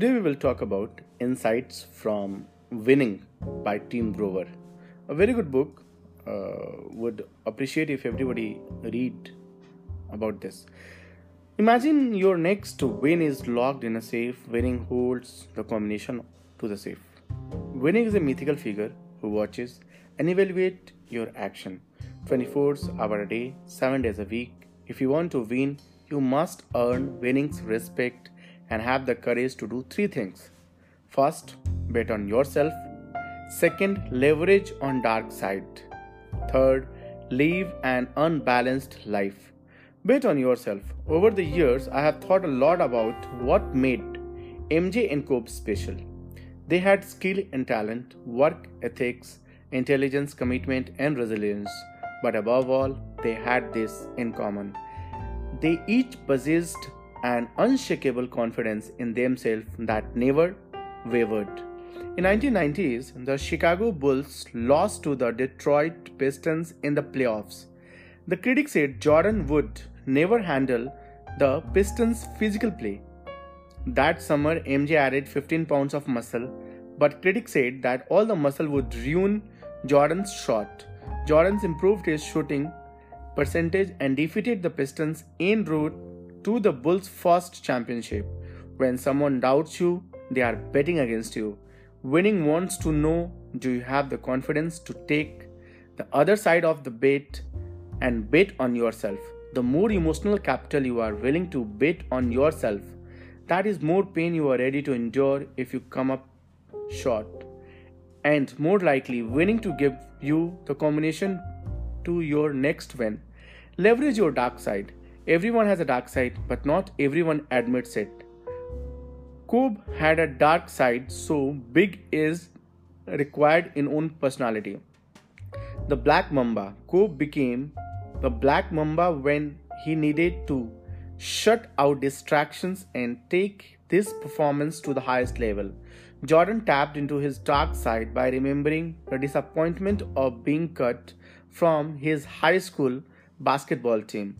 Today we will talk about Insights from Winning by Tim Grover. A very good book. Uh, would appreciate if everybody read about this. Imagine your next win is locked in a safe. Winning holds the combination to the safe. Winning is a mythical figure who watches and evaluate your action 24 hours a day, 7 days a week. If you want to win, you must earn winning's respect and have the courage to do three things. First, bet on yourself. Second, leverage on dark side. Third, live an unbalanced life. Bet on yourself. Over the years, I have thought a lot about what made MJ and Kobe special. They had skill and talent, work ethics, intelligence, commitment, and resilience. But above all, they had this in common. They each possessed an unshakable confidence in themselves that never wavered. In 1990s, the Chicago Bulls lost to the Detroit Pistons in the playoffs. The critics said Jordan would never handle the Pistons' physical play. That summer, MJ added 15 pounds of muscle, but critics said that all the muscle would ruin Jordan's shot. Jordan's improved his shooting percentage and defeated the Pistons en route to the Bulls' first championship. When someone doubts you, they are betting against you. Winning wants to know do you have the confidence to take the other side of the bet and bet on yourself. The more emotional capital you are willing to bet on yourself, that is more pain you are ready to endure if you come up short. And more likely, winning to give you the combination to your next win. Leverage your dark side. Everyone has a dark side, but not everyone admits it. Kobe had a dark side, so big is required in own personality. The Black Mamba. Kobe became the Black Mamba when he needed to shut out distractions and take this performance to the highest level. Jordan tapped into his dark side by remembering the disappointment of being cut from his high school basketball team.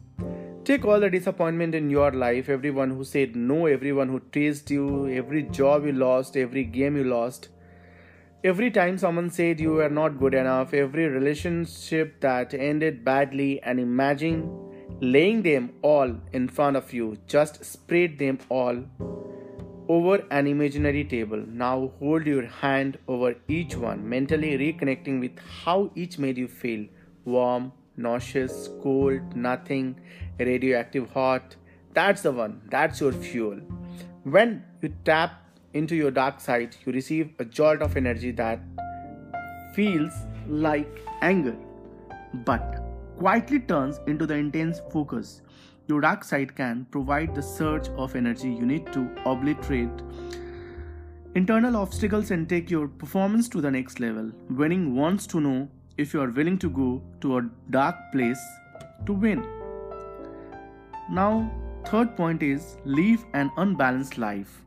Take all the disappointment in your life, everyone who said no, everyone who teased you, every job you lost, every game you lost, every time someone said you were not good enough, every relationship that ended badly, and imagine laying them all in front of you. Just spread them all over an imaginary table. Now hold your hand over each one, mentally reconnecting with how each made you feel warm, nauseous, cold, nothing, radioactive, hot. That's the one, that's your fuel. When you tap into your dark side, you receive a jolt of energy that feels like anger, but quietly turns into the intense focus your dark side can provide the surge of energy you need to obliterate internal obstacles and take your performance to the next level. Winning wants to know if you are willing to go to a dark place to win. Now, third point is live an unbalanced life.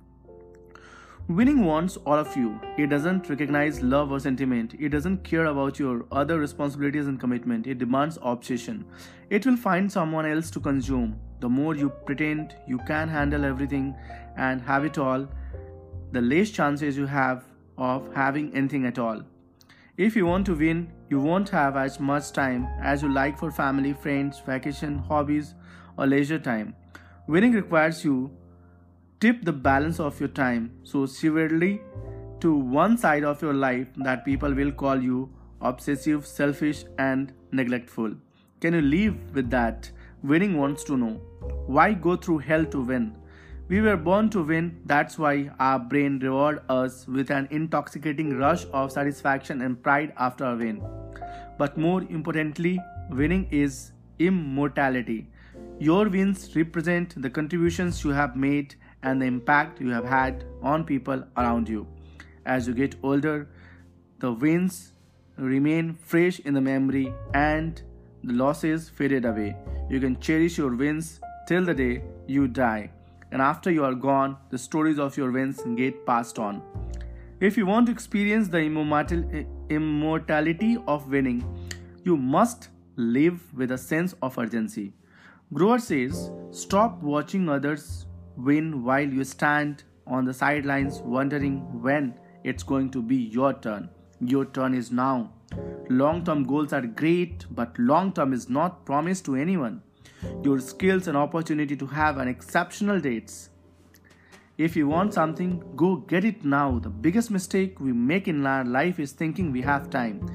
Winning wants all of you. It doesn't recognize love or sentiment. It doesn't care about your other responsibilities and commitment. It demands obsession. It will find someone else to consume. The more you pretend you can handle everything and have it all, the less chances you have of having anything at all. If you want to win, you won't have as much time as you like for family, friends, vacation, hobbies, or leisure time. Winning requires you tip the balance of your time so severely to one side of your life that people will call you obsessive, selfish, and neglectful. Can you live with that? Winning wants to know. Why go through hell to win? We were born to win, that's why our brain reward us with an intoxicating rush of satisfaction and pride after a win. But more importantly, winning is immortality. Your wins represent the contributions you have made and the impact you have had on people around you. As you get older, the wins remain fresh in the memory and the losses faded away. You can cherish your wins till the day you die. And after you are gone, the stories of your wins get passed on. If you want to experience the immortality of winning, you must live with a sense of urgency. Grover says, Stop watching others win while you stand on the sidelines wondering when it's going to be your turn. Your turn is now. Long term goals are great, but long term is not promised to anyone. Your skills and opportunity to have an exceptional dates. If you want something, go get it now. The biggest mistake we make in our life is thinking we have time.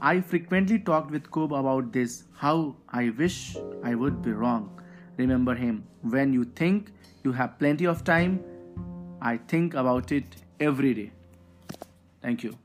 I frequently talked with Kobe about this, how I wish I would be wrong. Remember him. When you think you have plenty of time, I think about it every day. Thank you.